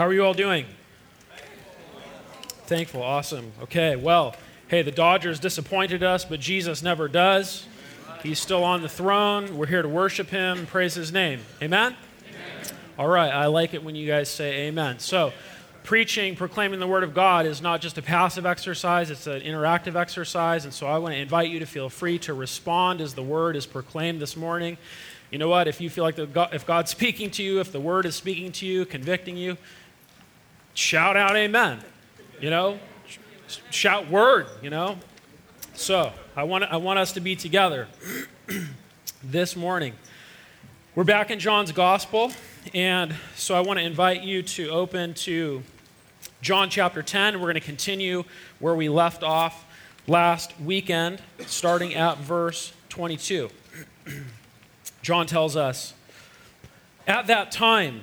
How are you all doing? Thankful, awesome. Okay, well, hey, the Dodgers disappointed us, but Jesus never does. He's still on the throne. We're here to worship him praise his name. Amen? All right, I like it when you guys say amen. So, preaching, proclaiming the word of God is not just a passive exercise, it's an interactive exercise. And so I want to invite you to feel free to respond as the word is proclaimed this morning. You know what? If you feel like the if God's speaking to you, if the word is speaking to you, convicting you, shout out amen you know? Shout word, you know? So, I want, I want us to be together this morning. We're back in John's Gospel, and so I want to invite you to open to John chapter 10. We're going to continue where we left off last weekend, starting at verse 22. John tells us At that time,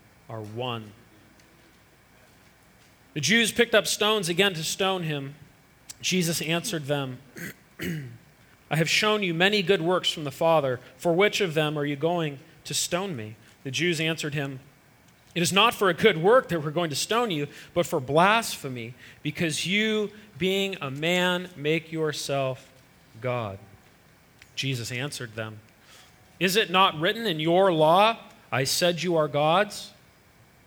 are one. The Jews picked up stones again to stone him. Jesus answered them, I have shown you many good works from the Father. For which of them are you going to stone me? The Jews answered him, It is not for a good work that we're going to stone you, but for blasphemy, because you, being a man, make yourself God. Jesus answered them, Is it not written in your law, I said you are gods?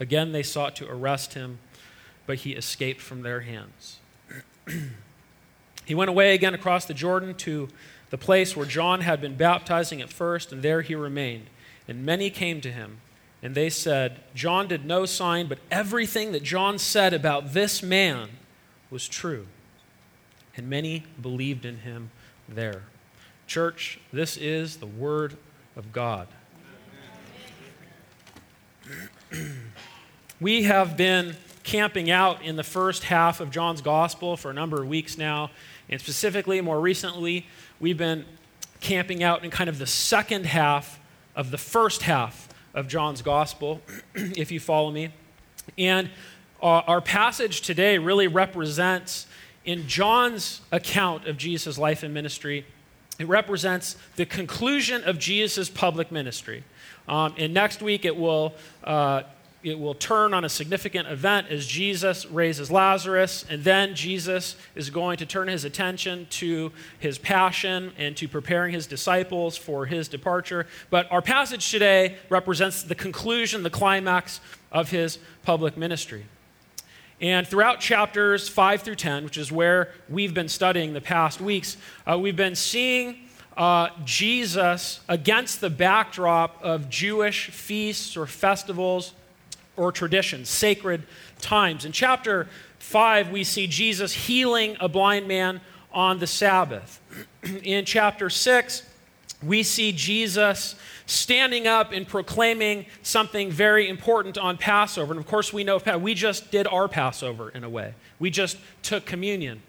Again, they sought to arrest him, but he escaped from their hands. he went away again across the Jordan to the place where John had been baptizing at first, and there he remained. And many came to him, and they said, John did no sign, but everything that John said about this man was true. And many believed in him there. Church, this is the word of God. we have been camping out in the first half of John's gospel for a number of weeks now. And specifically, more recently, we've been camping out in kind of the second half of the first half of John's gospel, if you follow me. And uh, our passage today really represents, in John's account of Jesus' life and ministry, it represents the conclusion of Jesus' public ministry. Um, and next week it will uh, it will turn on a significant event as Jesus raises Lazarus, and then Jesus is going to turn his attention to his passion and to preparing his disciples for his departure. But our passage today represents the conclusion, the climax of his public ministry. And throughout chapters 5 through 10, which is where we've been studying the past weeks, uh, we've been seeing uh, Jesus against the backdrop of Jewish feasts or festivals or traditions, sacred times. In chapter 5, we see Jesus healing a blind man on the Sabbath. In chapter 6, we see Jesus standing up and proclaiming something very important on Passover. And of course, we know we just did our Passover in a way, we just took communion.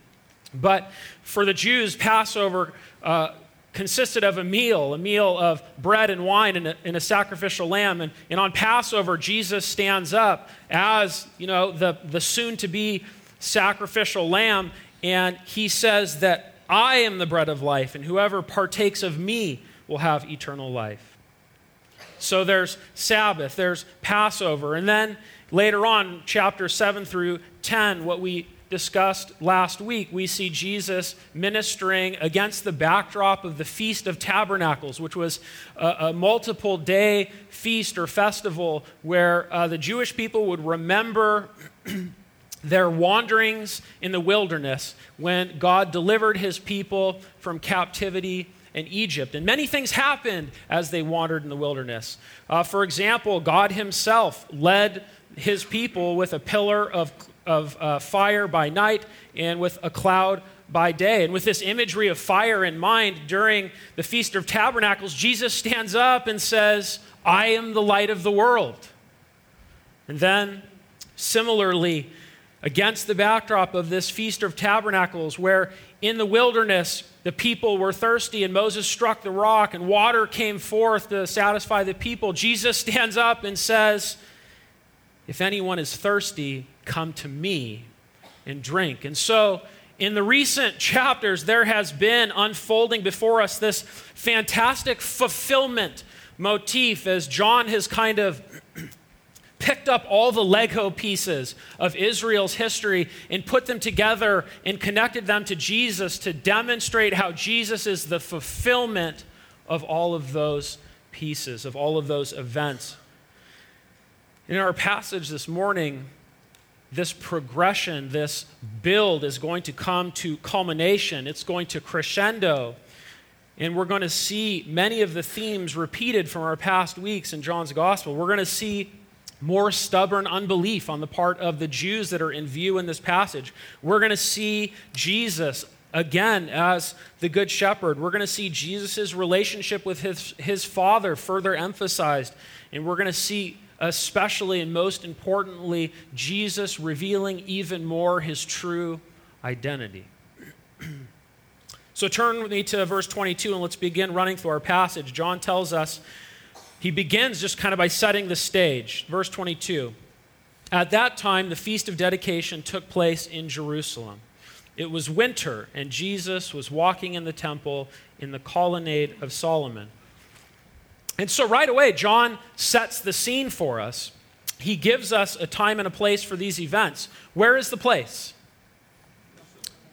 But for the Jews, Passover uh, consisted of a meal, a meal of bread and wine and a, and a, sacrificial lamb. And, and on Passover, Jesus stands up as, you know, the, the soon-to-be sacrificial lamb, and he says that I am the bread of life, and whoever partakes of me will have eternal life. So there's Sabbath, there's Passover, and then later on, chapter 7 through 10, what we discussed last week, we see Jesus ministering against the backdrop of the Feast of Tabernacles, which was a, a multiple day feast or festival where uh, the Jewish people would remember. their wanderings in the wilderness when God delivered his people from captivity in Egypt. And many things happened as they wandered in the wilderness. Uh, for example, God himself led his people with a pillar of of uh, fire by night and with a cloud by day. And with this imagery of fire in mind, during the Feast of Tabernacles, Jesus stands up and says, I am the light of the world. And then, similarly, against the backdrop of this Feast of Tabernacles, where in the wilderness the people were thirsty and Moses struck the rock and water came forth to satisfy the people, Jesus stands up and says, If anyone is thirsty, Come to me and drink. And so, in the recent chapters, there has been unfolding before us this fantastic fulfillment motif as John has kind of picked up all the Lego pieces of Israel's history and put them together and connected them to Jesus to demonstrate how Jesus is the fulfillment of all of those pieces, of all of those events. In our passage this morning, this progression, this build is going to come to culmination. It's going to crescendo. And we're going to see many of the themes repeated from our past weeks in John's gospel. We're going to see more stubborn unbelief on the part of the Jews that are in view in this passage. We're going to see Jesus again as the good shepherd. We're going to see Jesus' relationship with his, his father further emphasized. And we're going to see especially and most importantly, Jesus revealing even more his true identity. so turn with me to verse 22 and let's begin running through our passage. John tells us, he begins just kind of by setting the stage. Verse 22. At that time, the feast of dedication took place in Jerusalem. It was winter, and Jesus was walking in the temple in the colonnade of Solomon. And so, right away, John sets the scene for us. He gives us a time and a place for these events. Where is the place?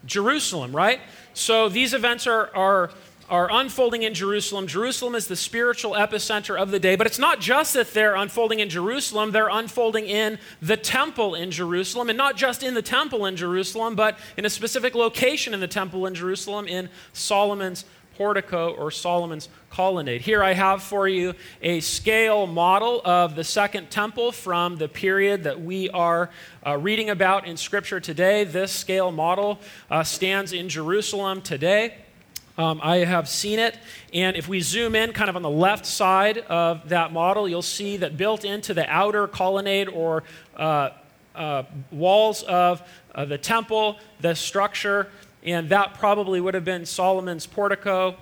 Jerusalem, right? So, these events are, are, are unfolding in Jerusalem. Jerusalem is the spiritual epicenter of the day, but it's not just that they're unfolding in Jerusalem, they're unfolding in the temple in Jerusalem, and not just in the temple in Jerusalem, but in a specific location in the temple in Jerusalem, in Solomon's portico or Solomon's colonnade. Here I have for you a scale model of the Second Temple from the period that we are uh, reading about in Scripture today. This scale model uh, stands in Jerusalem today. Um, I have seen it. And if we zoom in kind of on the left side of that model, you'll see that built into the outer colonnade or uh, uh walls of uh, the temple, the structure, and that probably would have been Solomon's portico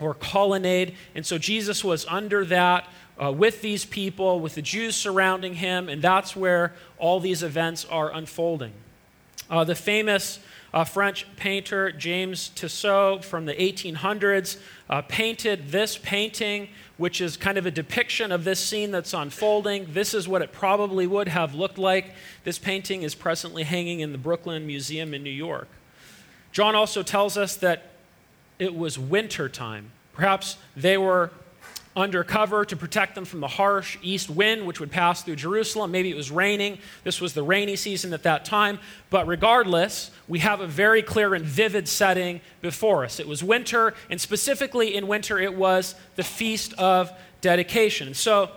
or colonnade. And so Jesus was under that uh, with these people, with the Jews surrounding him, and that's where all these events are unfolding. Uh, the famous uh, French painter James Tissot from the 1800s uh, painted this painting, which is kind of a depiction of this scene that's unfolding. This is what it probably would have looked like. This painting is presently hanging in the Brooklyn Museum in New York. John also tells us that it was winter time. Perhaps they were under cover to protect them from the harsh east wind which would pass through Jerusalem. Maybe it was raining. This was the rainy season at that time. But regardless, we have a very clear and vivid setting before us. It was winter, and specifically in winter, it was the Feast of Dedication. So,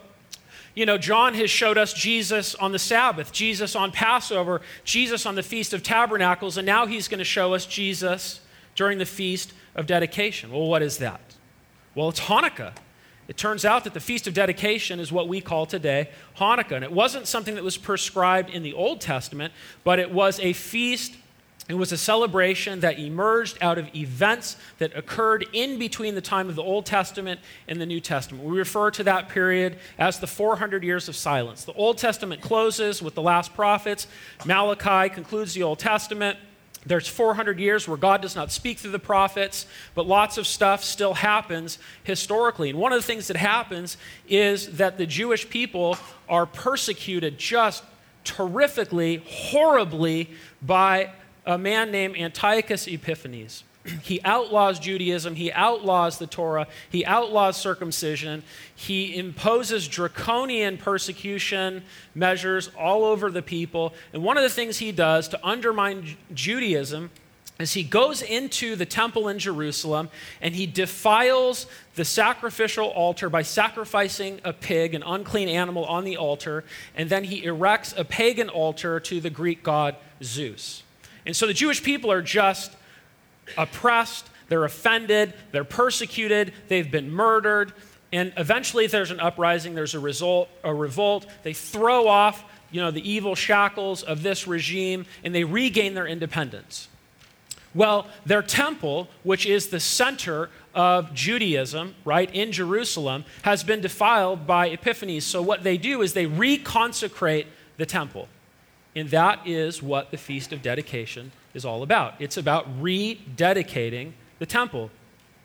you know, John has showed us Jesus on the Sabbath, Jesus on Passover, Jesus on the Feast of Tabernacles, and now he's going to show us Jesus during the Feast of Dedication. Well, what is that? Well, it's Hanukkah. It turns out that the Feast of Dedication is what we call today Hanukkah. And it wasn't something that was prescribed in the Old Testament, but it was a feast It was a celebration that emerged out of events that occurred in between the time of the Old Testament and the New Testament. We refer to that period as the 400 years of silence. The Old Testament closes with the last prophets, Malachi concludes the Old Testament. There's 400 years where God does not speak through the prophets, but lots of stuff still happens historically. And one of the things that happens is that the Jewish people are persecuted just terrifically, horribly by a man named Antiochus Epiphanes. he outlaws Judaism, he outlaws the Torah, he outlaws circumcision, he imposes draconian persecution measures all over the people. And one of the things he does to undermine Judaism is he goes into the temple in Jerusalem and he defiles the sacrificial altar by sacrificing a pig, an unclean animal, on the altar, and then he erects a pagan altar to the Greek god Zeus. And so the Jewish people are just oppressed, they're offended, they're persecuted, they've been murdered, and eventually there's an uprising, there's a, result, a revolt. They throw off you know, the evil shackles of this regime and they regain their independence. Well, their temple, which is the center of Judaism, right, in Jerusalem, has been defiled by Epiphanes. So what they do is they reconsecrate the temple. And that is what the Feast of Dedication is all about. It's about rededicating the temple,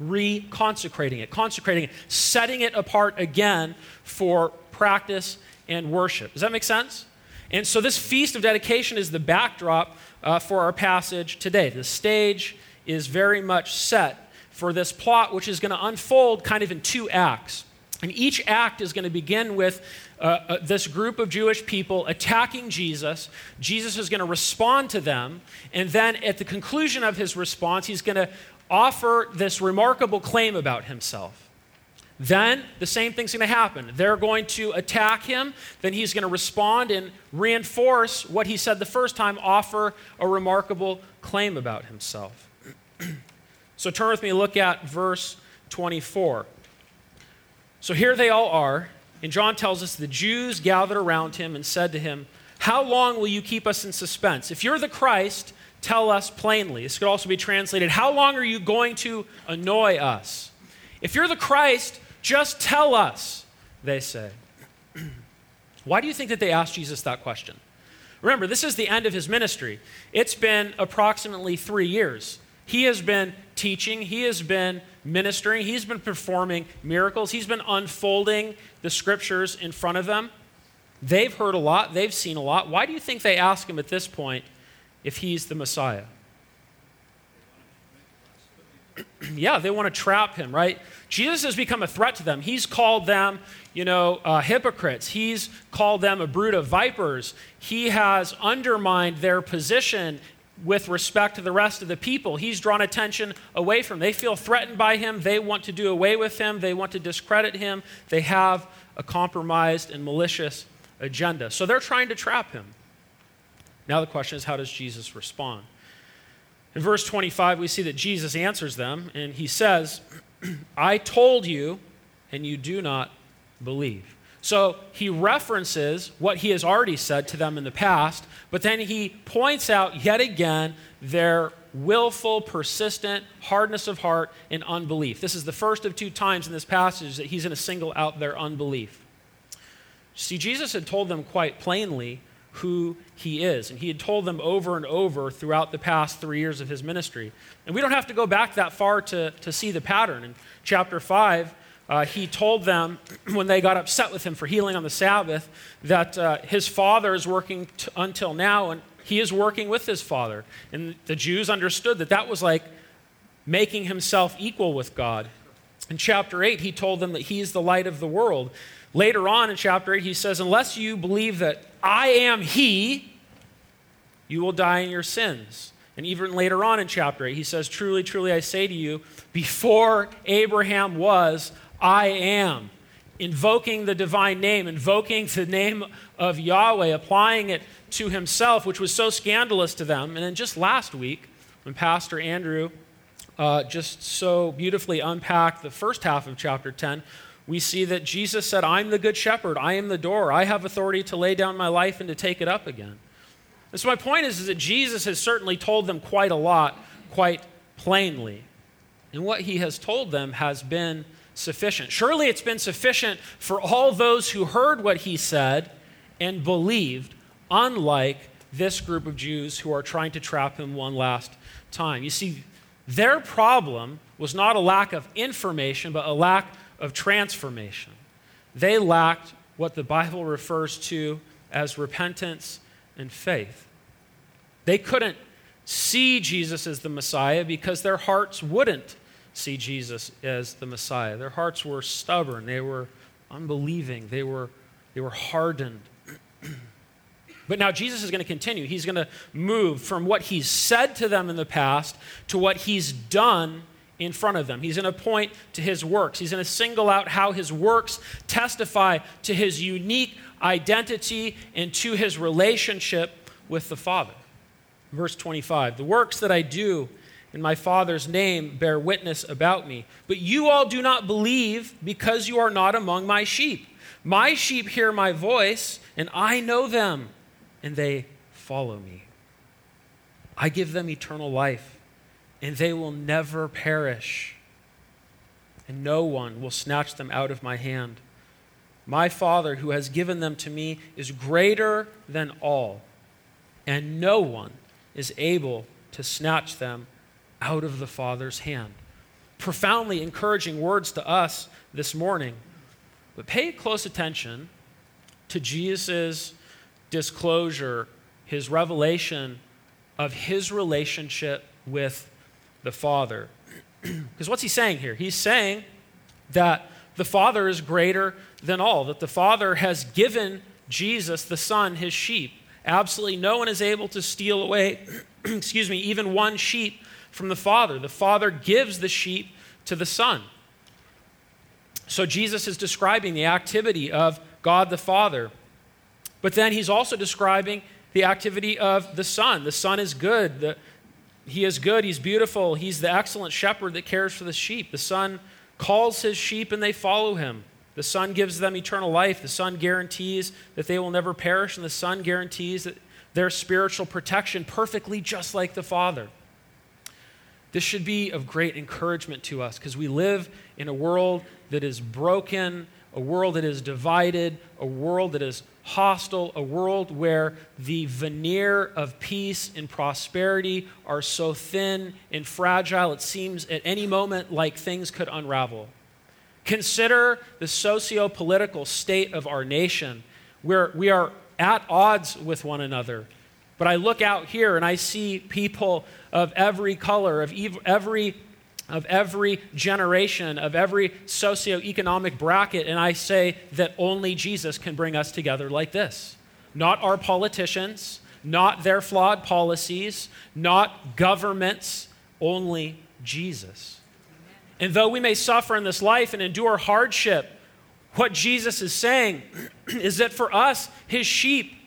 reconsecrating it, consecrating it, setting it apart again for practice and worship. Does that make sense? And so, this Feast of Dedication is the backdrop uh, for our passage today. The stage is very much set for this plot, which is going to unfold kind of in two acts. And each act is going to begin with uh, uh, this group of Jewish people attacking Jesus. Jesus is going to respond to them. And then at the conclusion of his response, he's going to offer this remarkable claim about himself. Then the same thing's going to happen. They're going to attack him. Then he's going to respond and reinforce what he said the first time, offer a remarkable claim about himself. so turn with me, look at verse 24. So here they all are, and John tells us the Jews gathered around him and said to him, How long will you keep us in suspense? If you're the Christ, tell us plainly. This could also be translated, How long are you going to annoy us? If you're the Christ, just tell us, they say. Why do you think that they asked Jesus that question? Remember, this is the end of his ministry. It's been approximately three years. He has been teaching, he has been ministering, he's been performing miracles, he's been unfolding the scriptures in front of them. They've heard a lot, they've seen a lot. Why do you think they ask him at this point if he's the Messiah? yeah, they want to trap him, right? Jesus has become a threat to them. He's called them, you know, uh, hypocrites. He's called them a brood of vipers. He has undermined their position with respect to the rest of the people. He's drawn attention away from. Them. They feel threatened by him. They want to do away with him. They want to discredit him. They have a compromised and malicious agenda. So they're trying to trap him. Now the question is how does Jesus respond? In verse 25, we see that Jesus answers them, and he says, I told you, and you do not believe. So he references what he has already said to them in the past, but then he points out yet again their willful, persistent hardness of heart and unbelief. This is the first of two times in this passage that he's going to single out their unbelief. See, Jesus had told them quite plainly who he is, and he had told them over and over throughout the past three years of his ministry. And we don't have to go back that far to, to see the pattern. In chapter 5, uh, he told them when they got upset with him for healing on the Sabbath that uh, his father is working t- until now and he is working with his father. And the Jews understood that that was like making himself equal with God. In chapter 8, he told them that he is the light of the world. Later on in chapter 8, he says, Unless you believe that I am he, you will die in your sins. And even later on in chapter 8, he says, Truly, truly, I say to you, before Abraham was, I am. Invoking the divine name, invoking the name of Yahweh, applying it to himself, which was so scandalous to them. And then just last week, when Pastor Andrew uh, just so beautifully unpacked the first half of chapter 10, we see that Jesus said, I'm the good shepherd. I am the door. I have authority to lay down my life and to take it up again. And so, my point is, is that Jesus has certainly told them quite a lot, quite plainly. And what he has told them has been sufficient. Surely it's been sufficient for all those who heard what he said and believed, unlike this group of Jews who are trying to trap him one last time. You see, their problem was not a lack of information, but a lack of transformation. They lacked what the Bible refers to as repentance and faith. They couldn't see Jesus as the Messiah because their hearts wouldn't see Jesus as the Messiah. Their hearts were stubborn, they were unbelieving, they were, they were hardened. But now Jesus is going to continue. He's going to move from what he's said to them in the past to what he's done in front of them. He's going to point to his works. He's going to single out how his works testify to his unique identity and to his relationship with the Father. Verse 25 The works that I do in my Father's name bear witness about me, but you all do not believe because you are not among my sheep. My sheep hear my voice, and I know them and they follow me. I give them eternal life, and they will never perish, and no one will snatch them out of my hand. My Father, who has given them to me, is greater than all, and no one is able to snatch them out of the Father's hand. Profoundly encouraging words to us this morning. But pay close attention to Jesus' disclosure, his revelation of his relationship with the Father. Because what's he saying here? He's saying that the Father is greater than all, that the Father has given Jesus, the Son, his sheep. Absolutely no one is able to steal away, excuse me, even one sheep from the Father. The Father gives the sheep to the Son. So Jesus is describing the activity of God the Father but then he's also describing the activity of the Son. The Son is good. The, he is good. He's beautiful. He's the excellent shepherd that cares for the sheep. The Son calls his sheep and they follow him. The Son gives them eternal life. The Son guarantees that they will never perish, and the Son guarantees that their spiritual protection perfectly just like the Father. This should be of great encouragement to us because we live in a world that is broken, a world that is divided, a world that is hostile, a world where the veneer of peace and prosperity are so thin and fragile, it seems at any moment like things could unravel. Consider the socio political state of our nation, where we are at odds with one another. But I look out here and I see people of every color, of every of every generation, of every socioeconomic bracket, and I say that only Jesus can bring us together like this. Not our politicians, not their flawed policies, not governments, only Jesus. And though we may suffer in this life and endure hardship, what Jesus is saying is that for us, his sheep,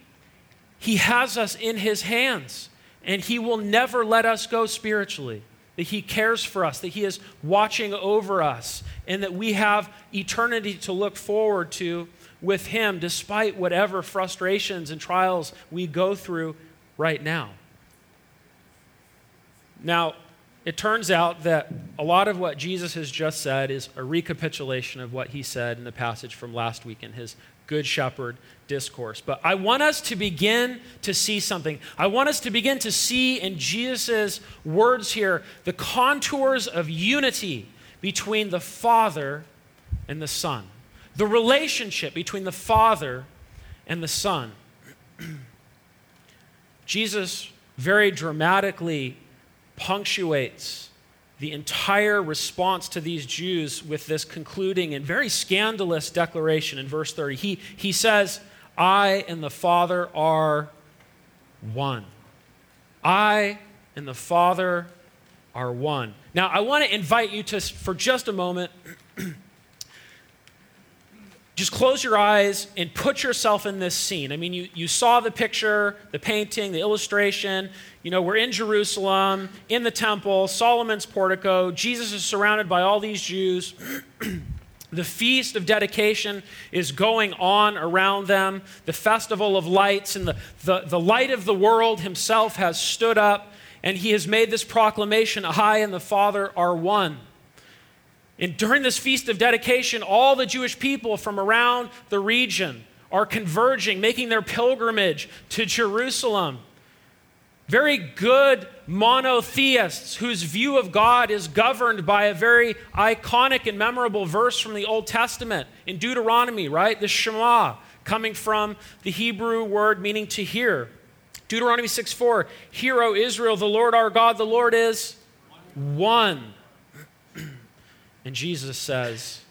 he has us in his hands, and he will never let us go spiritually that He cares for us, that He is watching over us, and that we have eternity to look forward to with Him despite whatever frustrations and trials we go through right now. Now, it turns out that a lot of what Jesus has just said is a recapitulation of what he said in the passage from last week in his Good Shepherd discourse. But I want us to begin to see something. I want us to begin to see in Jesus' words here the contours of unity between the Father and the Son, the relationship between the Father and the Son. Jesus very dramatically punctuates the entire response to these Jews with this concluding and very scandalous declaration in verse 30. He, he says, I and the Father are one. I and the Father are one. Now, I want to invite you to, for just a moment, just close your eyes and put yourself in this scene. I mean, you, you saw the picture, the painting, the illustration. You know, we're in Jerusalem, in the temple, Solomon's portico. Jesus is surrounded by all these Jews. The feast of dedication is going on around them, the festival of lights, and the, the, the light of the world himself has stood up, and he has made this proclamation I and the Father are one. And during this feast of dedication, all the Jewish people from around the region are converging, making their pilgrimage to Jerusalem. Very good monotheists whose view of God is governed by a very iconic and memorable verse from the Old Testament in Deuteronomy, right? The Shema, coming from the Hebrew word meaning to hear. Deuteronomy 6 4, Hear, O Israel, the Lord our God, the Lord is one. And Jesus says,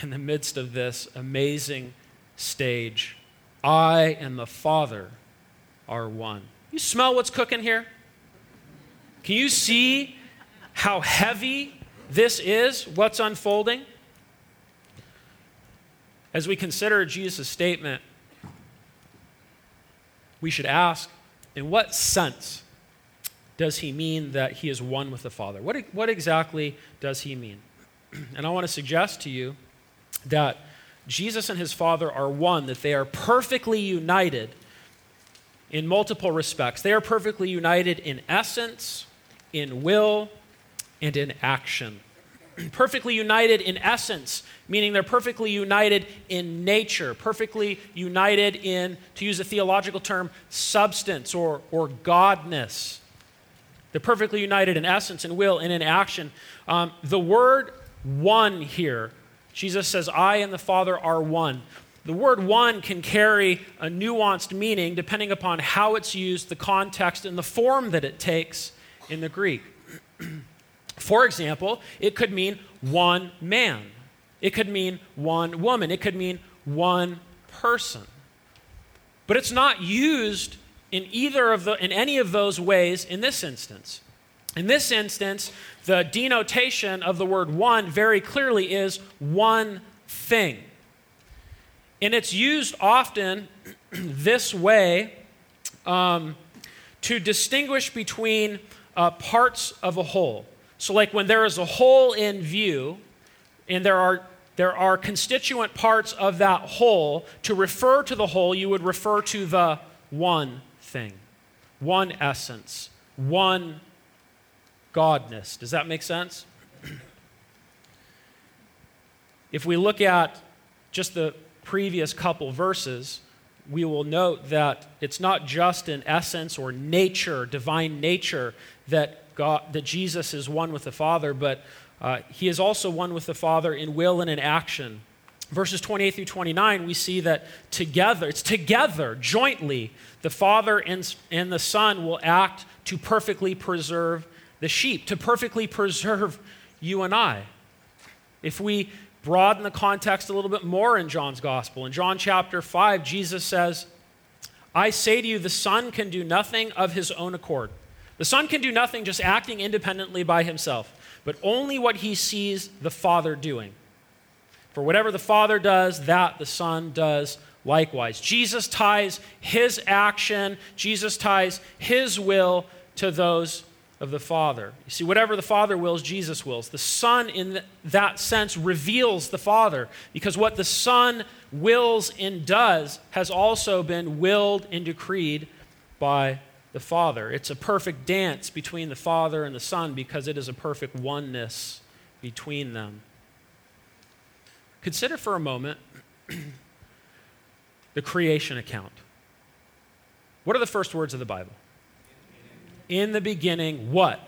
in the midst of this amazing stage, I and the Father are one. You smell what's cooking here? Can you see how heavy this is, what's unfolding? As we consider Jesus' statement, we should ask in what sense does he mean that he is one with the Father? What, what exactly does he mean? And I want to suggest to you that Jesus and his Father are one, that they are perfectly united in multiple respects. They are perfectly united in essence, in will, and in action. perfectly united in essence, meaning they're perfectly united in nature, perfectly united in, to use a theological term, substance or, or godness. They're perfectly united in essence, in will, and in action. Um, the word one here, Jesus says, I and the Father are one. The word one can carry a nuanced meaning depending upon how it's used, the context, and the form that it takes in the Greek. For example, it could mean one man, it could mean one woman, it could mean one person. But it's not used in either of the in any of those ways in this instance. In this instance, the denotation of the word one very clearly is one thing. And it's used often this way um, to distinguish between uh, parts of a whole. So, like when there is a whole in view, and there are there are constituent parts of that whole, to refer to the whole, you would refer to the one thing, one essence, one godness. Does that make sense? if we look at just the previous couple verses, we will note that it's not just in essence or nature, divine nature, that, God, that Jesus is one with the Father, but uh, he is also one with the Father in will and in action. Verses 28 through 29, we see that together, it's together, jointly, the Father and, and the Son will act to perfectly preserve the sheep, to perfectly preserve you and I. If we broaden the context a little bit more in John's gospel. In John chapter 5, Jesus says, I say to you, the Son can do nothing of his own accord. The Son can do nothing just acting independently by himself, but only what he sees the Father doing. For whatever the Father does, that the Son does likewise. Jesus ties his action, Jesus ties his will to those of the Father. You see, whatever the Father wills, Jesus wills. The Son, in that sense, reveals the Father because what the Son wills and does has also been willed and decreed by the Father. It's a perfect dance between the Father and the Son because it is a perfect oneness between them. Consider for a moment the creation account. What are the first words of the Bible? In the beginning, what?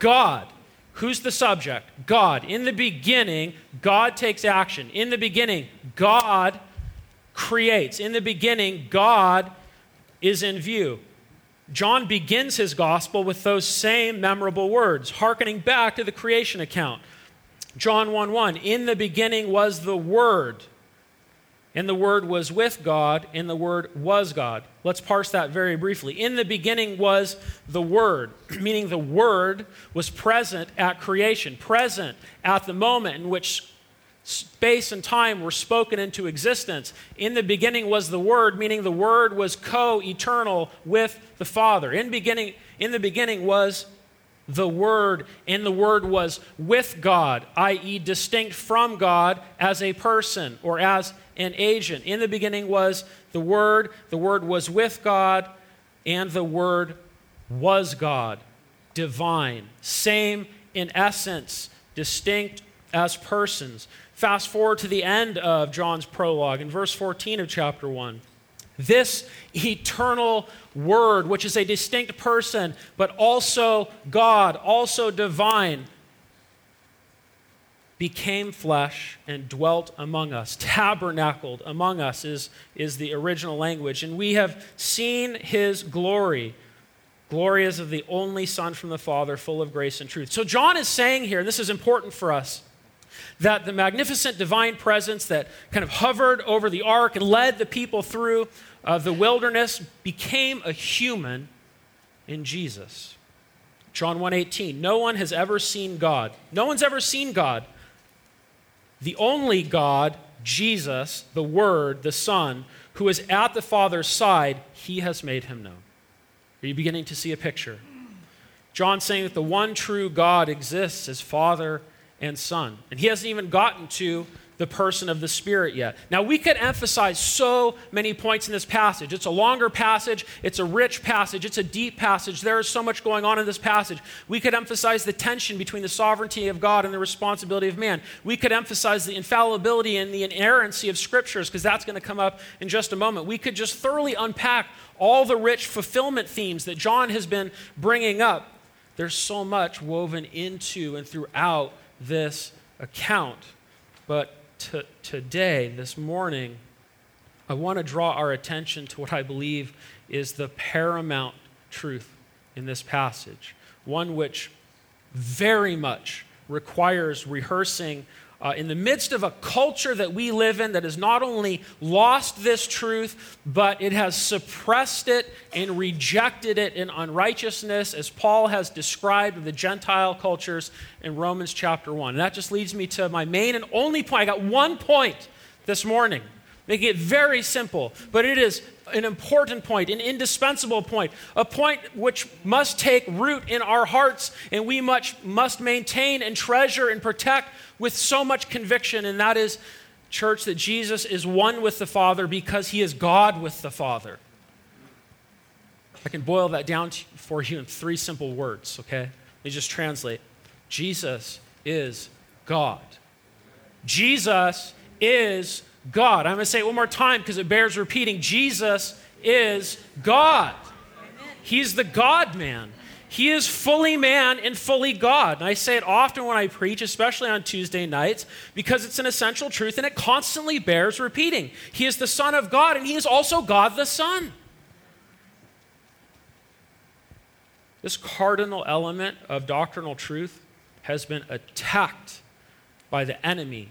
God. Who's the subject? God. In the beginning, God takes action. In the beginning, God creates. In the beginning, God is in view. John begins his gospel with those same memorable words, hearkening back to the creation account. John 1 1, in the beginning was the Word and the Word was with God, and the Word was God. Let's parse that very briefly. In the beginning was the Word, meaning the Word was present at creation, present at the moment in which space and time were spoken into existence. In the beginning was the Word, meaning the Word was co eternal with the Father. In, beginning, in the beginning was the Word, and the Word was with God, i.e., distinct from God as a person or as an agent. In the beginning was the Word, the Word was with God, and the Word was God, divine, same in essence, distinct as persons. Fast forward to the end of John's prologue in verse 14 of chapter 1. This eternal Word, which is a distinct person, but also God, also divine, became flesh and dwelt among us. Tabernacled among us is, is the original language. And we have seen his glory. Glory as of the only Son from the Father, full of grace and truth. So, John is saying here, and this is important for us, that the magnificent divine presence that kind of hovered over the ark and led the people through uh, the wilderness became a human in Jesus. John 1:18 No one has ever seen God. No one's ever seen God. The only God, Jesus, the Word, the Son, who is at the Father's side, he has made him known. Are you beginning to see a picture? John saying that the one true God exists as Father and Son. And he hasn't even gotten to the person of the Spirit yet. Now, we could emphasize so many points in this passage. It's a longer passage, it's a rich passage, it's a deep passage. There is so much going on in this passage. We could emphasize the tension between the sovereignty of God and the responsibility of man. We could emphasize the infallibility and the inerrancy of scriptures, because that's going to come up in just a moment. We could just thoroughly unpack all the rich fulfillment themes that John has been bringing up. There's so much woven into and throughout this account. But to, today, this morning, I want to draw our attention to what I believe is the paramount truth in this passage, one which very much requires rehearsing uh, in the midst of a culture that we live in that has not only lost this truth, but it has suppressed it and rejected it in unrighteousness, as Paul has described the Gentile cultures in Romans chapter 1. And that just leads me to my main and only point. I got one point this morning, making it very simple, but it is an important point, an indispensable point, a point which must take root in our hearts and we much must maintain and treasure and protect with so much conviction, and that is, church, that Jesus is one with the Father because he is God with the Father. I can boil that down for you in three simple words, okay? Let me just translate. Jesus is God. Jesus is God. I'm going to say it one more time because it bears repeating. Jesus is God. He's the God man. He is fully man and fully God. And I say it often when I preach, especially on Tuesday nights, because it's an essential truth and it constantly bears repeating. He is the Son of God and He is also God the Son. This cardinal element of doctrinal truth has been attacked by the enemy,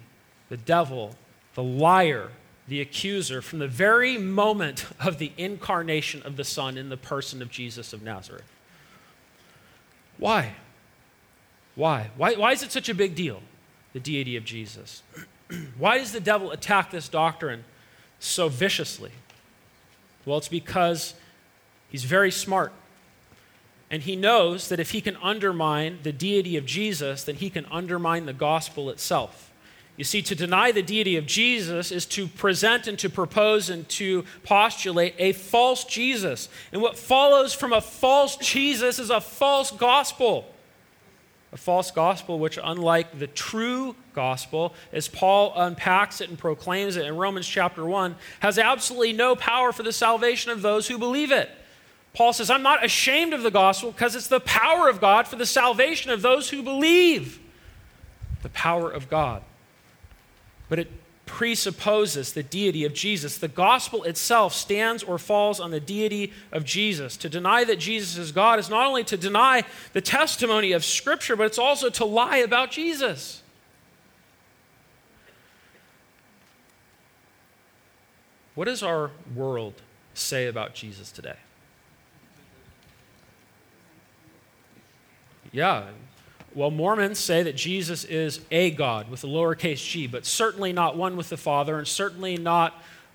the devil, the liar, the accuser, from the very moment of the incarnation of the Son in the person of Jesus of Nazareth. Why? Why? Why, why is it such a big deal, the deity of Jesus? why does the devil attack this doctrine so viciously? Well, it's because he's very smart. And he knows that if he can undermine the deity of Jesus, then he can undermine the gospel itself. You see, to deny the deity of Jesus is to present and to propose and to postulate a false Jesus. And what follows from a false Jesus is a false gospel. A false gospel, which, unlike the true gospel, as Paul unpacks it and proclaims it in Romans chapter 1, has absolutely no power for the salvation of those who believe it. Paul says, I'm not ashamed of the gospel because it's the power of God for the salvation of those who believe. The power of God but it presupposes the deity of Jesus. The gospel itself stands or falls on the deity of Jesus. To deny that Jesus is God is not only to deny the testimony of Scripture, but it's also to lie about Jesus. What does our world say about Jesus today? Yeah, well, Mormons say that Jesus is a God with a lowercase g, but certainly not one with the Father, and certainly not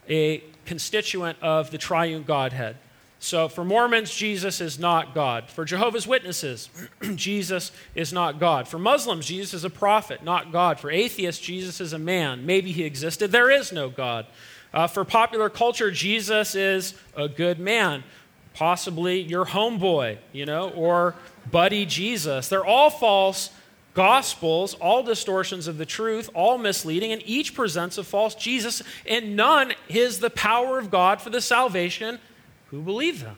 a constituent of the triune Godhead. So for Mormons, Jesus is not God. For Jehovah's Witnesses, Jesus is not God. For Muslims, Jesus is a prophet, not God. For atheists, Jesus is a man. Maybe he existed. There is no God. Uh, for popular culture, Jesus is a good man. Possibly your homeboy, you know, or buddy Jesus. They're all false gospels, all distortions of the truth, all misleading, and each presents a false Jesus, and none is the power of God for the salvation who believe them.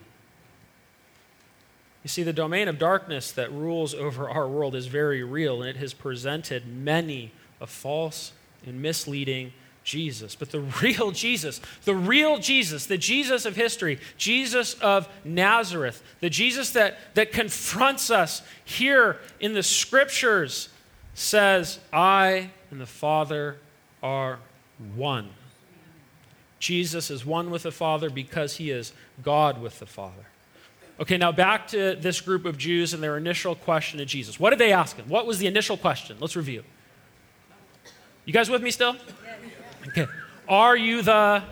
You see, the domain of darkness that rules over our world is very real, and it has presented many a false and misleading Jesus. But the real Jesus, the real Jesus, the Jesus of history, Jesus of Nazareth, the Jesus that, that confronts us here in the scriptures, says, I and the Father are one. Jesus is one with the Father because he is God with the Father. Okay, now back to this group of Jews and their initial question to Jesus. What did they ask him? What was the initial question? Let's review. You guys with me still? Okay. Are you the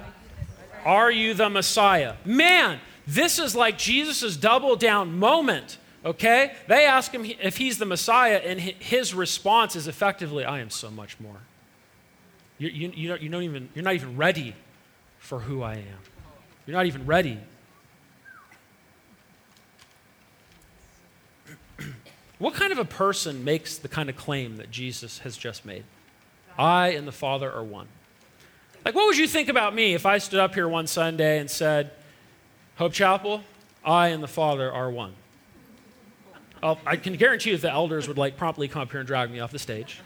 are you the Messiah? Man, this is like Jesus' double down moment. Okay? They ask him if he's the Messiah, and his response is effectively, I am so much more. You, you, you, don't, you don't even, you're not even ready for who I am. You're not even ready. what kind of a person makes the kind of claim that Jesus has just made? I and the Father are one. Like, what would you think about me if I stood up here one Sunday and said, Hope Chapel, I and the Father are one? I'll, i can guarantee you that the elders would like promptly come up here and drag me off the stage,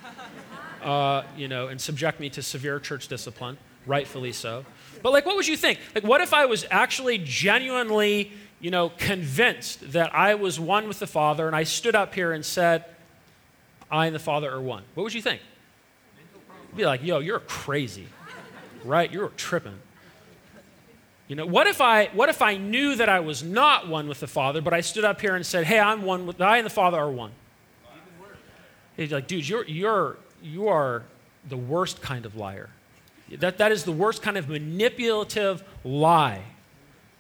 uh, you know, and subject me to severe church discipline, rightfully so. But like, what would you think? Like, what if I was actually genuinely, you know, convinced that I was one with the Father, and I stood up here and said, I and the Father are one? What would you think? You'd be like, yo, you're crazy right? You're tripping. You know, what if I what if I knew that I was not one with the Father, but I stood up here and said, "Hey, I'm one with I and the Father are one." He's like, "Dude, you're you're you are the worst kind of liar. That that is the worst kind of manipulative lie.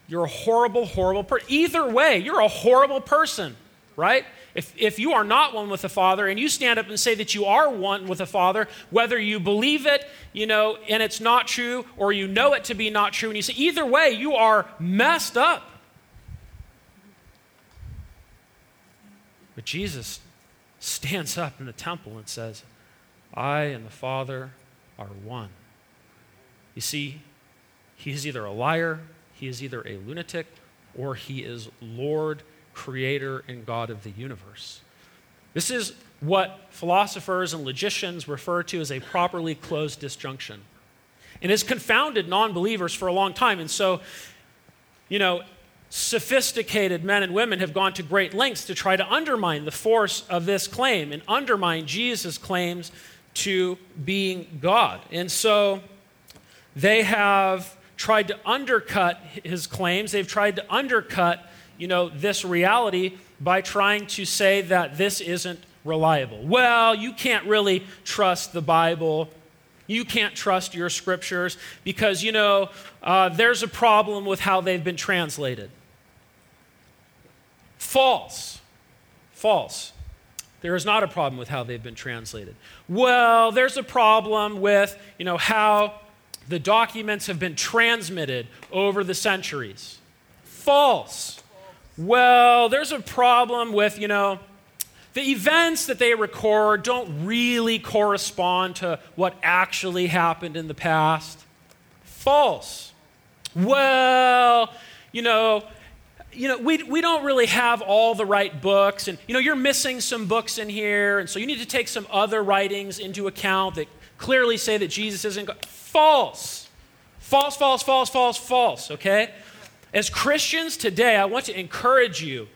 You're a horrible, horrible person. Either way, you're a horrible person, right? If, if you are not one with the Father and you stand up and say that you are one with the Father, whether you believe it, you know, and it's not true, or you know it to be not true, and you say, either way, you are messed up. But Jesus stands up in the temple and says, I and the Father are one. You see, he is either a liar, he is either a lunatic, or he is Lord creator and God of the universe. This is what philosophers and logicians refer to as a properly closed disjunction. And has confounded non believers for a long time. And so, you know, sophisticated men and women have gone to great lengths to try to undermine the force of this claim and undermine Jesus' claims to being God. And so they have tried to undercut his claims, they've tried to undercut you know, this reality by trying to say that this isn't reliable. Well, you can't really trust the Bible. You can't trust your scriptures because, you know, uh, there's a problem with how they've been translated. False. False. There is not a problem with how they've been translated. Well, there's a problem with, you know, how the documents have been transmitted over the centuries. False well, there's a problem with, you know, the events that they record don't really correspond to what actually happened in the past. False. Well, you know, you know, we, we don't really have all the right books, and you know, you're missing some books in here, and so you need to take some other writings into account that clearly say that Jesus isn't God. False. False, false, false, false, false, okay? As Christians today, I want to encourage you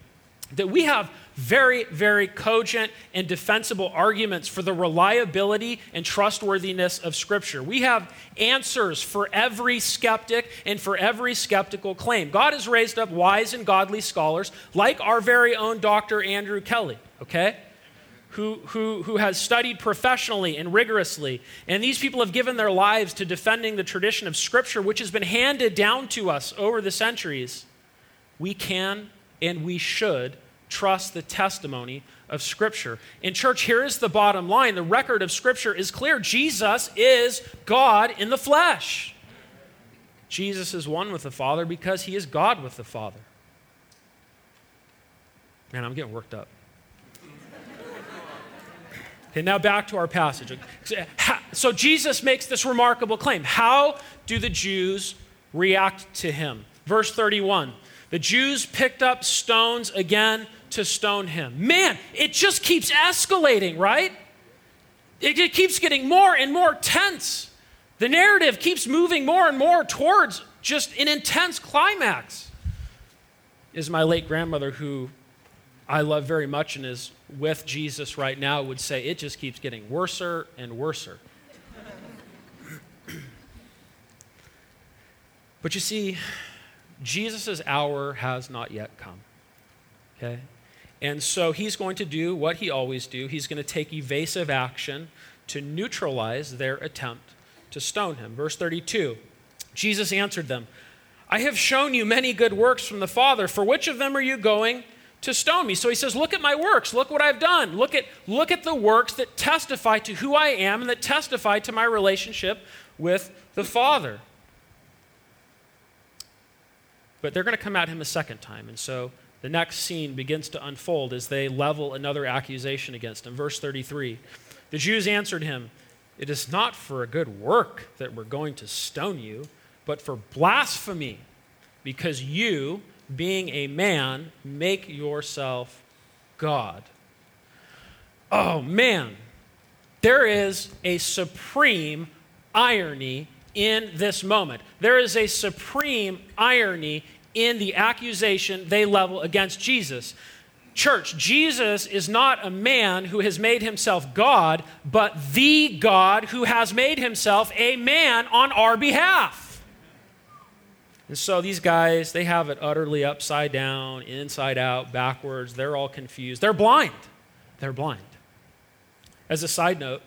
that we have very, very cogent and defensible arguments for the reliability and trustworthiness of Scripture. We have answers for every skeptic and for every skeptical claim. God has raised up wise and godly scholars like our very own Dr. Andrew Kelly, okay? Who, who, who has studied professionally and rigorously. And these people have given their lives to defending the tradition of Scripture, which has been handed down to us over the centuries. we can and we should trust the testimony of Scripture. In church, here is the bottom line the record of Scripture is clear Jesus is God in the flesh. Jesus is one with the Father because he is God with the Father. Man, I'm getting worked up. Okay, now back to our passage. So Jesus makes this remarkable claim. How do the Jews react to him? Verse 31 The Jews picked up stones again to stone him. Man, it just keeps escalating, right? It, it keeps getting more and more tense. The narrative keeps moving more and more towards just an intense climax. Is my late grandmother, who I love very much and is with Jesus right now, would say it just keeps getting worser and worser. but you see, Jesus' hour has not yet come. Okay? And so he's going to do what he always do. He's going to take evasive action to neutralize their attempt to stone him. Verse 32. Jesus answered them, I have shown you many good works from the Father. For which of them are you going to stone me? So he says, Look at my works. Look what I've done. Look at, look at the works that testify to who I am and that testify to my relationship with the Father. But they're going to come at him a second time. And so the next scene begins to unfold as they level another accusation against him. Verse 33 The Jews answered him, It is not for a good work that we're going to stone you, but for blasphemy, because you, being a man, make yourself God. Oh man, there is a supreme irony in this moment. There is a supreme irony in the accusation they level against Jesus. Church, Jesus is not a man who has made himself God, but the God who has made himself a man on our behalf. And so these guys, they have it utterly upside down, inside out, backwards. They're all confused. They're blind. They're blind. As a side note,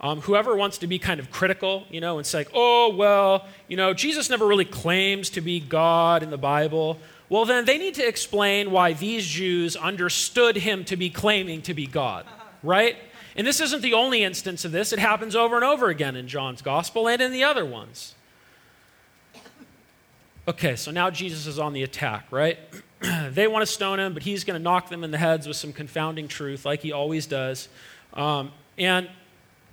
um, whoever wants to be kind of critical, you know, and say, oh, well, you know, Jesus never really claims to be God in the Bible, well, then they need to explain why these Jews understood him to be claiming to be God, right? And this isn't the only instance of this. It happens over and over again in John's gospel and in the other ones. Okay, so now Jesus is on the attack, right? they want to stone him, but he's going to knock them in the heads with some confounding truth, like he always does. Um, and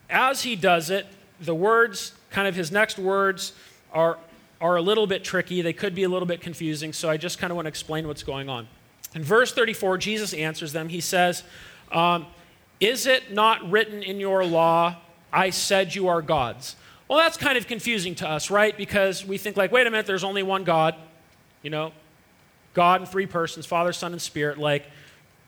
as he does it, the words, kind of his next words, are, are a little bit tricky. They could be a little bit confusing, so I just kind of want to explain what's going on. In verse 34, Jesus answers them. He says, um, Is it not written in your law, I said you are gods? Well, that's kind of confusing to us, right? Because we think, like, wait a minute, there's only one God, you know, God in three persons, Father, Son, and Spirit. Like,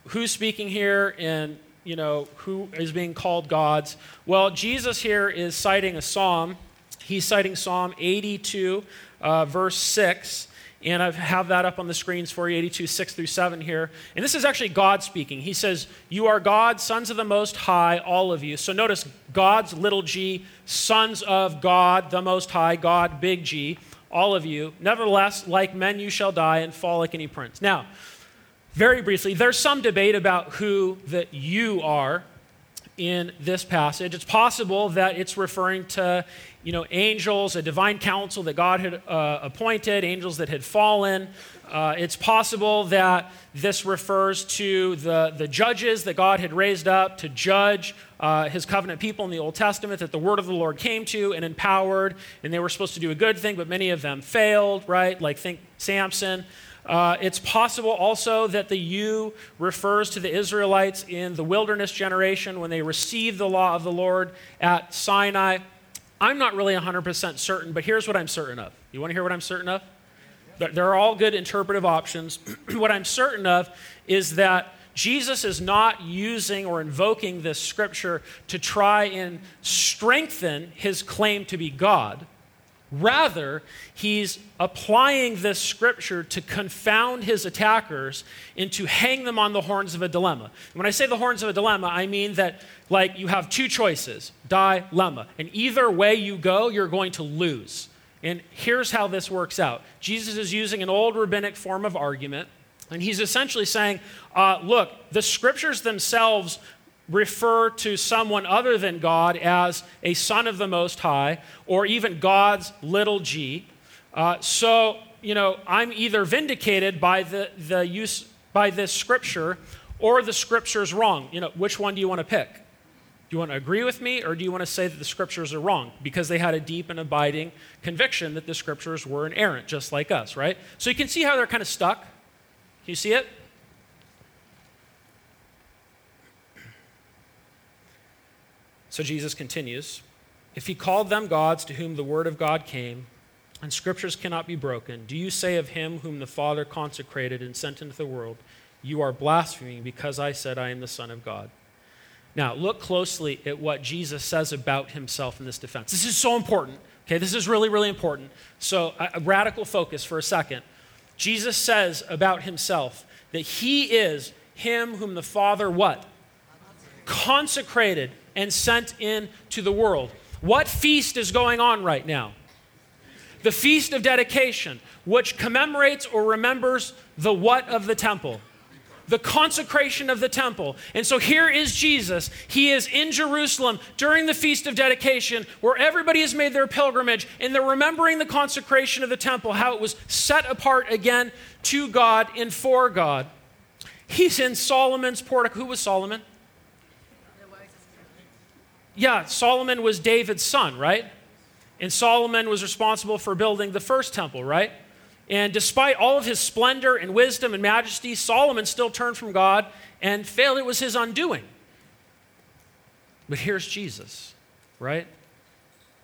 who's speaking here? And you know, who is being called gods? Well, Jesus here is citing a psalm. He's citing Psalm 82, uh, verse 6. And I have that up on the screens for you 82, 6 through 7 here. And this is actually God speaking. He says, You are God, sons of the Most High, all of you. So notice God's little g, sons of God, the Most High, God, big G, all of you. Nevertheless, like men you shall die and fall like any prince. Now, very briefly, there's some debate about who that you are in this passage. It's possible that it's referring to, you know, angels, a divine council that God had uh, appointed, angels that had fallen. Uh, it's possible that this refers to the, the judges that God had raised up to judge uh, his covenant people in the Old Testament that the word of the Lord came to and empowered, and they were supposed to do a good thing, but many of them failed, right? Like, think Samson. Uh, it's possible also that the you refers to the Israelites in the wilderness generation when they received the law of the Lord at Sinai. I'm not really 100% certain, but here's what I'm certain of. You want to hear what I'm certain of? They're all good interpretive options. what I'm certain of is that Jesus is not using or invoking this scripture to try and strengthen his claim to be God Rather, he's applying this scripture to confound his attackers and to hang them on the horns of a dilemma. when I say the horns of a dilemma, I mean that, like, you have two choices dilemma. And either way you go, you're going to lose. And here's how this works out Jesus is using an old rabbinic form of argument And he's essentially saying, uh, look, the scriptures themselves refer to someone other than God as a son of the Most High or even God's little g. Uh, so, you know, I'm either vindicated by the, the use by this scripture or the scripture's wrong. You know, which one do you want to pick? Do you want to agree with me or do you want to say that the scriptures are wrong? Because they had a deep and abiding conviction that the scriptures were inerrant, just like us, right? So you can see how they're kind of stuck. Can you see it? So Jesus continues If he called them gods to whom the word of God came, and scriptures cannot be broken, do you say of him whom the Father consecrated and sent into the world, You are blaspheming because I said I am the Son of God? Now, look closely at what Jesus says about himself in this defense. This is so important. Okay, this is really, really important. So, a, radical focus for a second. Jesus says about himself that he is him whom the Father what? Consecrated and sent into the world. What feast is going on right now? The Feast of Dedication, which commemorates or remembers the what of the temple? the consecration of the temple. And so here is Jesus. He is in Jerusalem during the Feast of Dedication, where everybody has made their pilgrimage, and they're remembering the consecration of the temple, how it was set apart again to God and for God. He's in Solomon's portico. Who was Solomon? Yeah, Solomon was David's son, right? And Solomon was responsible for building the first temple, right? And despite all of his splendor and wisdom and majesty, Solomon still turned from God and failed. It was his undoing. But here's Jesus, right?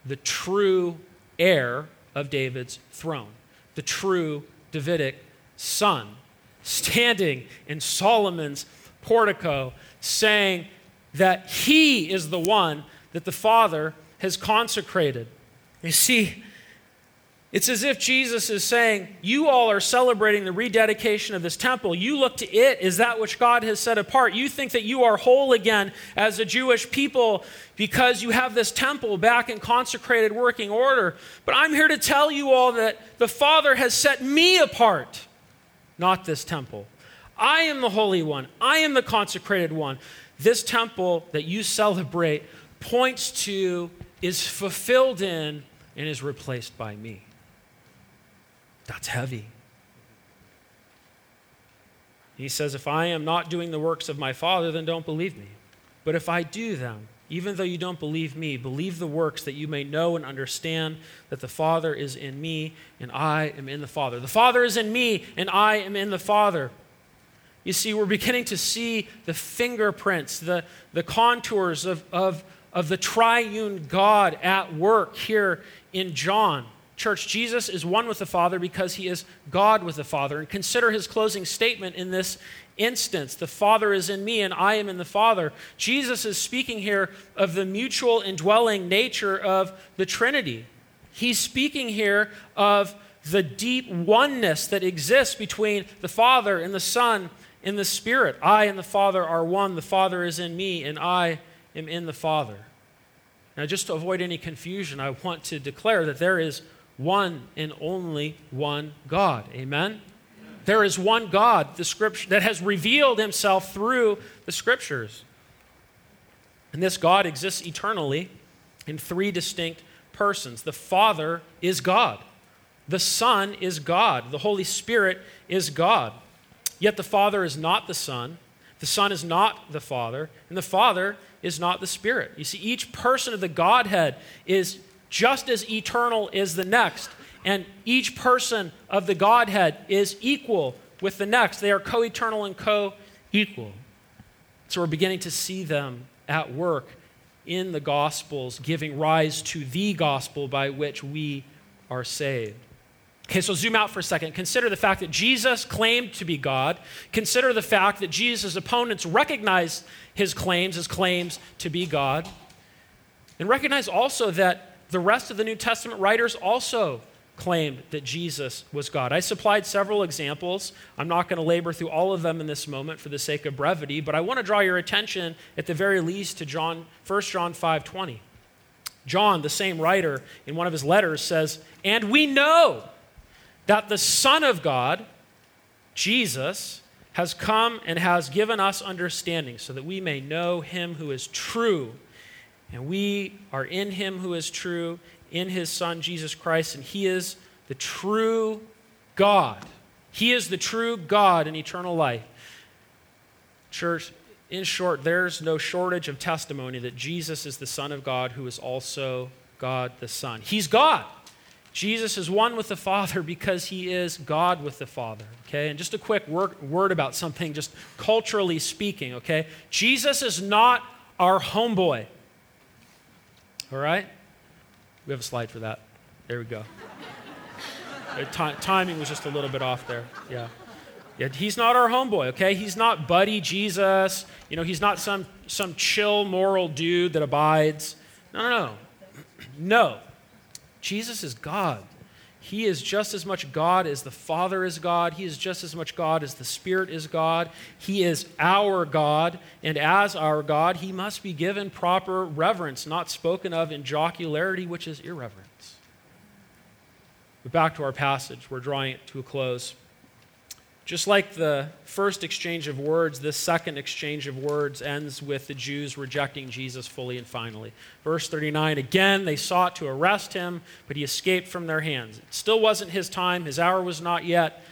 The true heir of David's throne, the true Davidic son, standing in Solomon's portico saying, that he is the one that the Father has consecrated. You see, it's as if Jesus is saying, You all are celebrating the rededication of this temple. You look to it as that which God has set apart. You think that you are whole again as a Jewish people because you have this temple back in consecrated working order. But I'm here to tell you all that the Father has set me apart, not this temple. I am the Holy One, I am the consecrated one this temple that you celebrate points to, is fulfilled in, and is replaced by me. That's heavy. He says, If I am not doing the works of my Father, then don't believe me. But if I do them, even though you don't believe me, believe the works that you may know and understand that the Father is in me and I am in the Father. The Father is in me and I am in the Father. You see, we're beginning to see the fingerprints, the, the contours of, of, of the triune God at work here in John. Church, Jesus is one with the Father because he is God with the Father. And consider his closing statement in this instance The Father is in me, and I am in the Father. Jesus is speaking here of the mutual indwelling nature of the Trinity. He's speaking here of the deep oneness that exists between the Father and the Son in the Spirit. I and the Father are one. The Father is in me, and I am in the Father. Now, just to avoid any confusion, I want to declare that there is one and only one God. Amen? There is one God, the scripture that has revealed himself through the scriptures. And this God exists eternally in three distinct persons. The Father is God. The Son is God. The Holy Spirit is God. Yet the Father is not the Son, the Son is not the Father, and the Father is not the Spirit. You see, each person of the Godhead is just as eternal as the next, and each person of the Godhead is equal with the next. They are co eternal and co equal. So we're beginning to see them at work in the Gospels, giving rise to the gospel by which we are saved. Okay, so zoom out for a second. Consider the fact that Jesus claimed to be God. Consider the fact that Jesus' opponents recognized his claims as claims to be God. And recognize also that the rest of the New Testament writers also claimed that Jesus was God. I supplied several examples. I'm not going to labor through all of them in this moment for the sake of brevity, but I want to draw your attention at the very least to John 1 John 5:20. John, the same writer, in one of his letters says, "And we know that the Son of God Jesus, has come and has given us understanding so that we may know him who is true. And we are in him who is true, in his Son, Jesus Christ, and he is the true God. He is the true God in eternal life. Church, in short, there's no shortage of testimony that Jesus is the Son of God who is also God the Son. He's God. Jesus is one with the Father because he is God with the Father. Okay? And just a quick word, word about something, just culturally speaking, okay? Jesus is not our homeboy. All right? We have a slide for that. There we go. Uh, T- timing was just a little bit off there. Yeah. Yeah, he's not our homeboy, okay? He's not buddy Jesus. You know, he's not some, some chill moral dude that abides. No, no, no. No. Jesus is God. He is just as much God as the Father is God. He is just as much God as the Spirit is God. He is our God, and as our God, he must be given proper reverence, not spoken of in jocularity, which is irreverence. But back to our passage, we're drawing it to a close. Just like the first exchange of words, this second exchange of words ends with the Jews rejecting Jesus fully and finally. Verse 39 again, they sought to arrest him, but he escaped from their hands. It still wasn't his time, his hour was not yet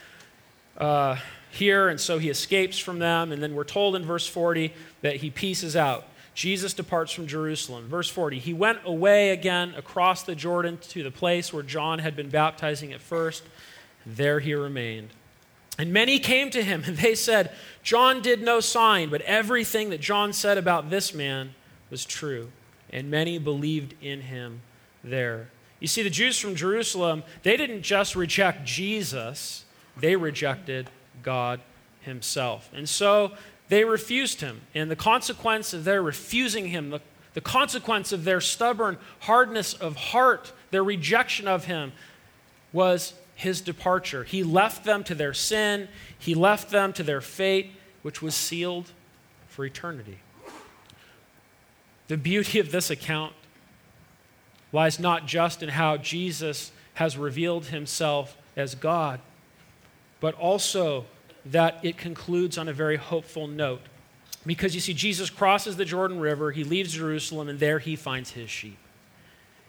uh, here, and so he escapes from them. And then we're told in verse 40 that he pieces out. Jesus departs from Jerusalem. Verse 40 He went away again across the Jordan to the place where John had been baptizing at first. There he remained. And many came to him, and they said, John did no sign, but everything that John said about this man was true. And many believed in him there. You see, the Jews from Jerusalem, they didn't just reject Jesus, they rejected God himself. And so they refused him. And the consequence of their refusing him, the, the consequence of their stubborn hardness of heart, their rejection of him, was his departure. He left them to their sin, he left them to their fate, which was sealed for eternity. The beauty of this account lies not just in how Jesus has revealed himself as God, but also that it concludes on a very hopeful note. Because you see, Jesus crosses the Jordan River, he leaves Jerusalem, and there he finds his sheep.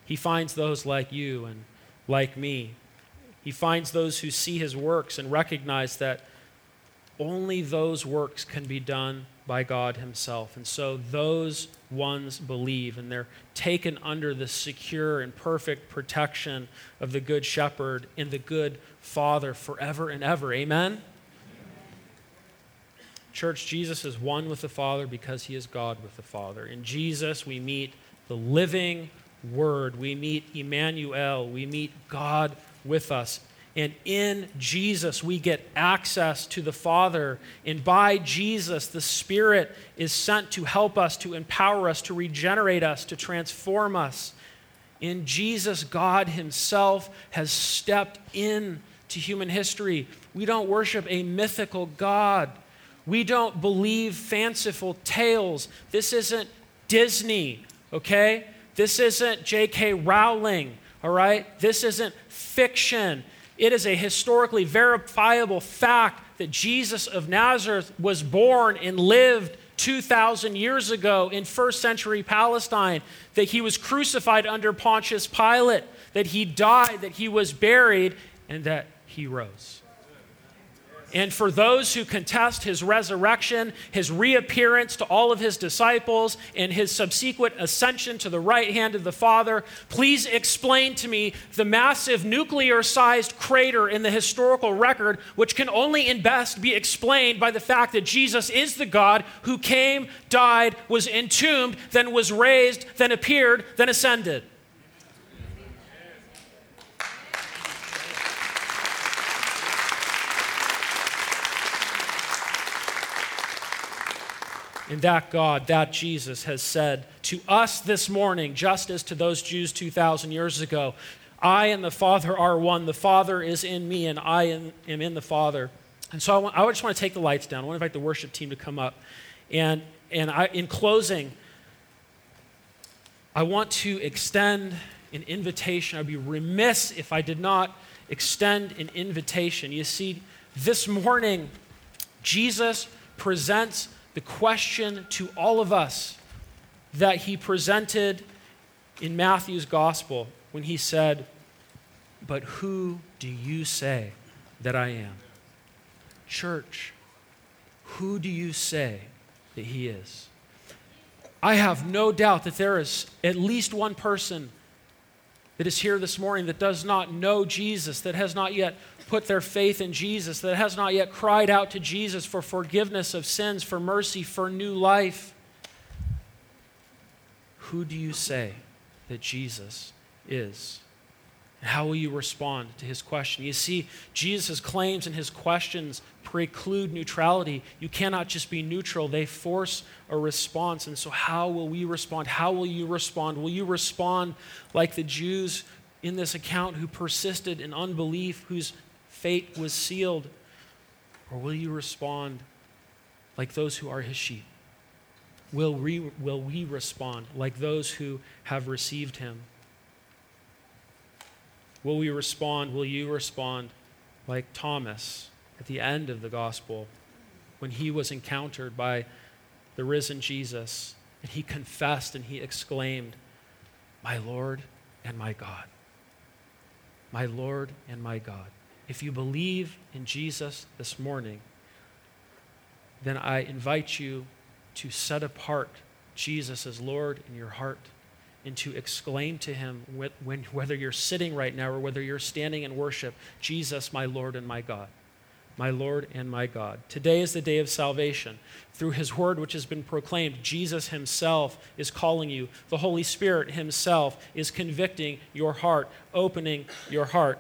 He finds those like you and like me he finds those who see his works and recognize that only those works can be done by God himself. And so those ones believe, and they're taken under the secure and perfect protection of the Good Shepherd and the Good Father forever and ever. Amen? Church, Jesus is one with the Father because he is God with the Father. In Jesus, we meet the living Word. We meet Emmanuel. We meet God with us. And in Jesus, we get access to the Father. And by Jesus, the Spirit is sent to help us, to empower us, to regenerate us, to transform us. In Jesus, God Himself has stepped in to human history. We don't worship a mythical God. We don't believe fanciful tales. This isn't Disney, okay? This isn't J.K. Rowling, all right? This isn't fiction. It is a historically verifiable fact that Jesus of Nazareth was born and lived 2,000 years ago in first century Palestine, that he was crucified under Pontius Pilate, that he died, that he was buried, and that he rose. And for those who contest his resurrection, his reappearance to all of his disciples, and his subsequent ascension to the right hand of the Father, please explain to me the massive nuclear sized crater in the historical record, which can only in best be explained by the fact that Jesus is the God who came, died, was entombed, then was raised, then appeared, then ascended. And that God, that Jesus, has said to us this morning, just as to those Jews 2,000 years ago, I and the Father are one. The Father is in me, and I am in the Father. And so I, want, I just want to take the lights down. I want to invite the worship team to come up. And, and I, in closing, I want to extend an invitation. I'd be remiss if I did not extend an invitation. You see, This morning, Jesus presents the question to all of us that he presented in Matthew's gospel when he said, But who do you say that I am? Church, who do you say that he is? I have no doubt that there is at least one person that is here this morning that does not know Jesus, that has not yet put their faith in Jesus, that has not yet cried out to Jesus for forgiveness of sins, for mercy, for new life. Who do you say that Jesus is? How will you respond to his question? You see, Jesus' claims and his questions preclude neutrality. You cannot just be neutral, they force a response. And so, how will we respond? How will you respond? Will you respond like the Jews in this account who persisted in unbelief, whose fate was sealed? Or will you respond like those who are his sheep? Will we, will we respond like those who have received him? Will we respond? Will you respond like Thomas at the end of the gospel when he was encountered by the risen Jesus and he confessed and he exclaimed, My Lord and my God. My Lord and my God. If you believe in Jesus this morning, then I invite you to set apart Jesus as Lord in your heart and to exclaim to him when, whether you're sitting right now or whether you're standing in worship, Jesus, my Lord and my God. My Lord and my God. Today is the day of salvation. Through his word, which has been proclaimed, Jesus himself is calling you. The Holy Spirit himself is convicting your heart, opening your heart.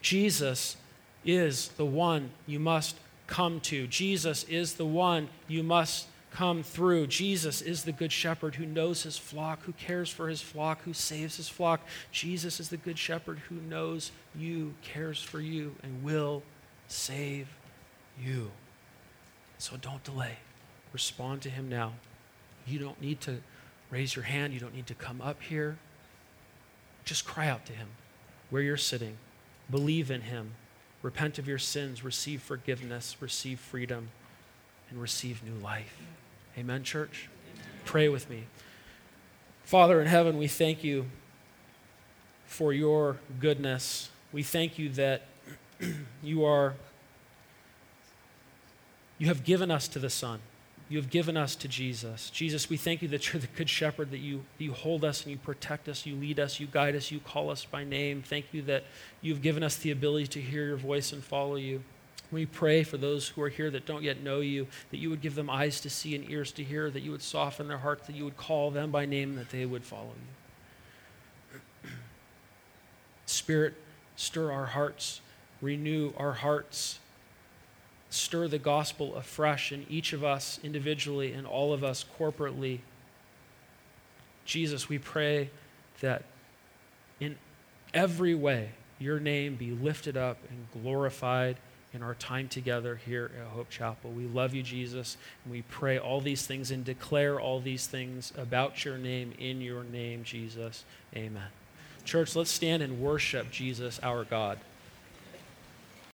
Jesus is the one you must come to. Jesus is the one you must come through. Jesus is the good shepherd who knows his flock, who cares for his flock, who saves his flock. Jesus is the good shepherd who knows you, cares for you, and will save you. So don't delay. Respond to him now. You don't need to raise your hand, you don't need to come up here. Just cry out to him where you're sitting. Believe in him. Repent of your sins, receive forgiveness, receive freedom, and receive new life. Amen, church? Pray with me. Father in heaven, we thank you for your goodness. We thank you that you are you have given us to the Son. You have given us to Jesus. Jesus, we thank you that you're the good shepherd, that you, you hold us and you protect us, you lead us, you guide us, you call us by name. Thank you that you've given us the ability to hear your voice and follow you. We pray for those who are here that don't yet know you, that you would give them eyes to see and ears to hear, that you would soften their hearts, that you would call them by name, that they would follow you. Spirit, stir our hearts, renew our hearts, stir the gospel afresh in each of us individually and all of us corporately. Jesus, we pray that in every way your name be lifted up and glorified in our time together here at Hope Chapel. We love you, Jesus, and we pray all these things and declare all these things about your name in your name, Jesus. Amen. Church, let's stand and worship Jesus, our God.